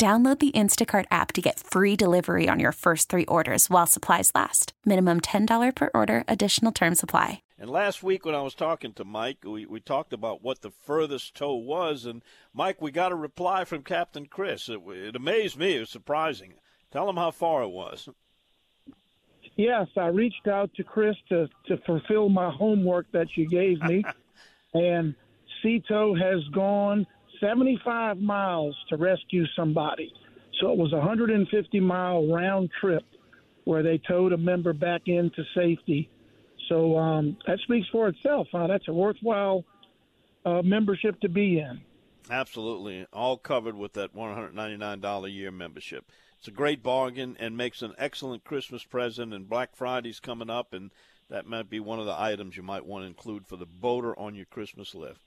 Download the Instacart app to get free delivery on your first three orders while supplies last. Minimum $10 per order, additional term supply. And last week when I was talking to Mike, we, we talked about what the furthest tow was. And Mike, we got a reply from Captain Chris. It, it amazed me. It was surprising. Tell him how far it was. Yes, I reached out to Chris to, to fulfill my homework that you gave me. and Sea Tow has gone 75 miles to rescue somebody. So it was a 150 mile round trip where they towed a member back into safety. So um, that speaks for itself. Huh? That's a worthwhile uh, membership to be in. Absolutely. All covered with that $199 a year membership. It's a great bargain and makes an excellent Christmas present, and Black Friday's coming up, and that might be one of the items you might want to include for the boater on your Christmas list.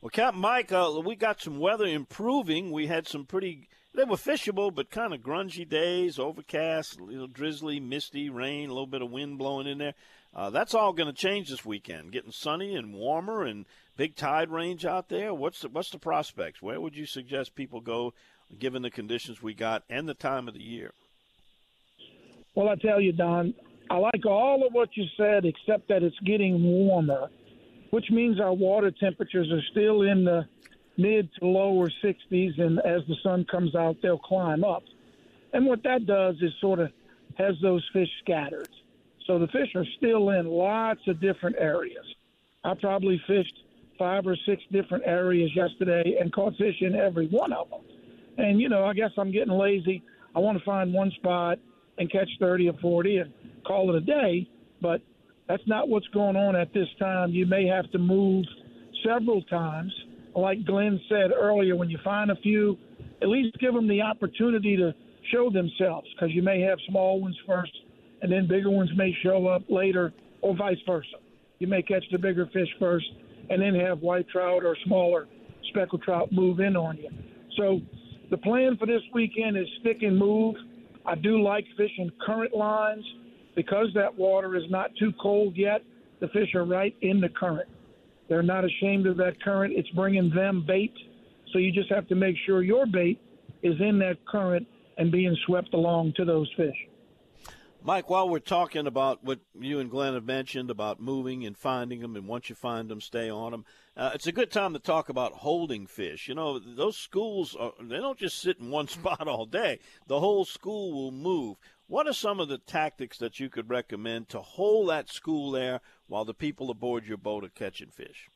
Well, Captain Mike, uh, we got some weather improving. We had some pretty, they were fishable, but kind of grungy days, overcast, you know, drizzly, misty, rain, a little bit of wind blowing in there. Uh, that's all going to change this weekend. Getting sunny and warmer and big tide range out there. What's the, what's the prospects? Where would you suggest people go, given the conditions we got and the time of the year? Well, I tell you, Don, I like all of what you said, except that it's getting warmer, which means our water temperatures are still in the mid to lower 60s, and as the sun comes out, they'll climb up. And what that does is sort of has those fish scattered. So the fish are still in lots of different areas. I probably fished five or six different areas yesterday and caught fish in every one of them. And, you know, I guess I'm getting lazy. I want to find one spot and catch 30 or 40 and call it a day, but that's not what's going on at this time. You may have to move several times. Like Glenn said earlier, when you find a few, at least give them the opportunity to show themselves because you may have small ones first and then bigger ones may show up later or vice versa. You may catch the bigger fish first and then have white trout or smaller speckled trout move in on you. So the plan for this weekend is stick and move. I do like fishing current lines because that water is not too cold yet, the fish are right in the current. They're not ashamed of that current. It's bringing them bait. So you just have to make sure your bait is in that current and being swept along to those fish. Mike, while we're talking about what you and Glenn have mentioned about moving and finding them, and once you find them, stay on them, uh, it's a good time to talk about holding fish. You know, those schools, are, they don't just sit in one spot all day. The whole school will move. What are some of the tactics that you could recommend to hold that school there while the people aboard your boat are catching fish?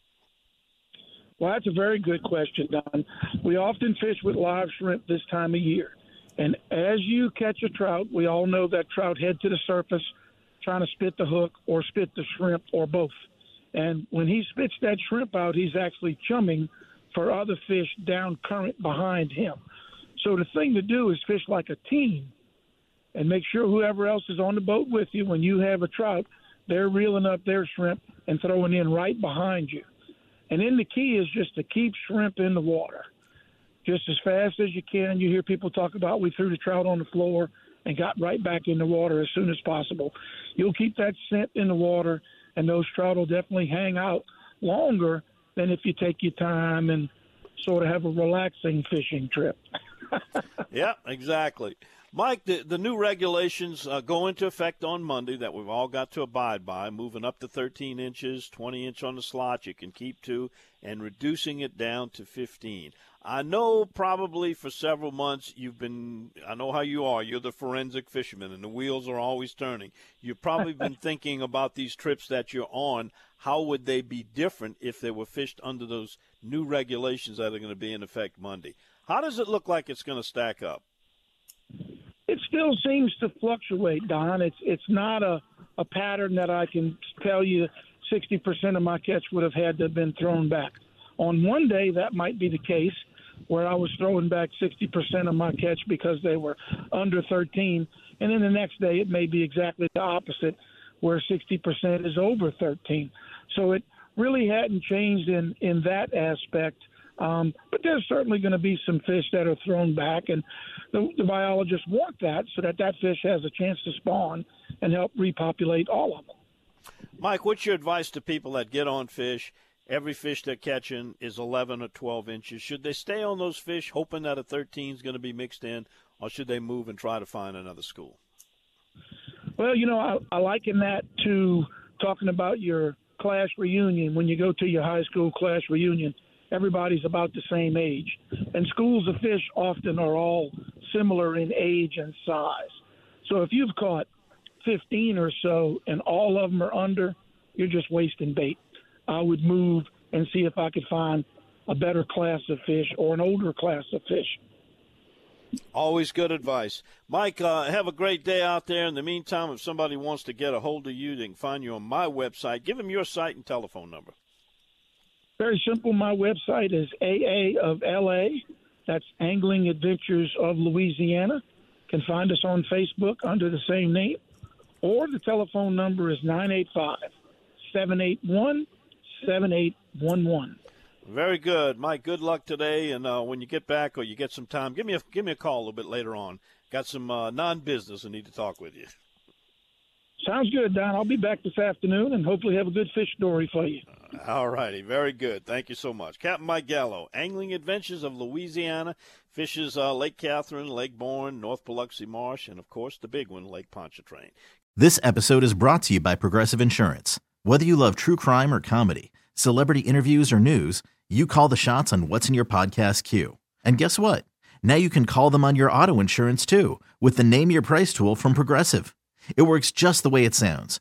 Well, that's a very good question, Don. We often fish with live shrimp this time of year. And as you catch a trout, we all know that trout head to the surface trying to spit the hook or spit the shrimp or both. And when he spits that shrimp out, he's actually chumming for other fish down current behind him. So the thing to do is fish like a team and make sure whoever else is on the boat with you when you have a trout, they're reeling up their shrimp and throwing in right behind you. And then the key is just to keep shrimp in the water just as fast as you can. You hear people talk about we threw the trout on the floor and got right back in the water as soon as possible. You'll keep that scent in the water, and those trout will definitely hang out longer than if you take your time and sort of have a relaxing fishing trip. yeah, exactly. Mike, the, the new regulations uh, go into effect on Monday that we've all got to abide by, moving up to 13 inches, 20 inch on the slot you can keep to, and reducing it down to 15. I know probably for several months you've been, I know how you are. You're the forensic fisherman, and the wheels are always turning. You've probably been thinking about these trips that you're on. How would they be different if they were fished under those new regulations that are going to be in effect Monday? How does it look like it's going to stack up? Still seems to fluctuate, Don. It's it's not a a pattern that I can tell you 60% of my catch would have had to have been thrown back. On one day, that might be the case where I was throwing back 60% of my catch because they were under 13. And then the next day, it may be exactly the opposite, where 60% is over 13. So it really hadn't changed in, in that aspect. Um, but there's certainly going to be some fish that are thrown back, and the, the biologists want that so that that fish has a chance to spawn and help repopulate all of them. Mike, what's your advice to people that get on fish? Every fish they're catching is 11 or 12 inches. Should they stay on those fish, hoping that a 13 is going to be mixed in, or should they move and try to find another school? Well, you know, I, I liken that to talking about your class reunion. When you go to your high school class reunion, everybody's about the same age. And schools of fish often are all similar in age and size. So if you've caught 15 or so and all of them are under, you're just wasting bait. I would move and see if I could find a better class of fish or an older class of fish. Always good advice. Mike, uh, have a great day out there. In the meantime, if somebody wants to get a hold of you, they can find you on my website. Give them your site and telephone number. Very simple. My website is AA of LA. That's Angling Adventures of Louisiana. Can find us on Facebook under the same name, or the telephone number is 985 781 7811. Very good, Mike. Good luck today, and uh, when you get back or you get some time, give me a give me a call a little bit later on. Got some uh, non-business I need to talk with you. Sounds good, Don. I'll be back this afternoon and hopefully have a good fish story for you. All righty, very good. Thank you so much, Captain Mike Gallo, Angling Adventures of Louisiana, fishes uh, Lake Catherine, Lake Borgne, North Biloxi Marsh, and of course the big one, Lake Pontchartrain. This episode is brought to you by Progressive Insurance. Whether you love true crime or comedy, celebrity interviews or news, you call the shots on what's in your podcast queue. And guess what? Now you can call them on your auto insurance too with the Name Your Price tool from Progressive. It works just the way it sounds.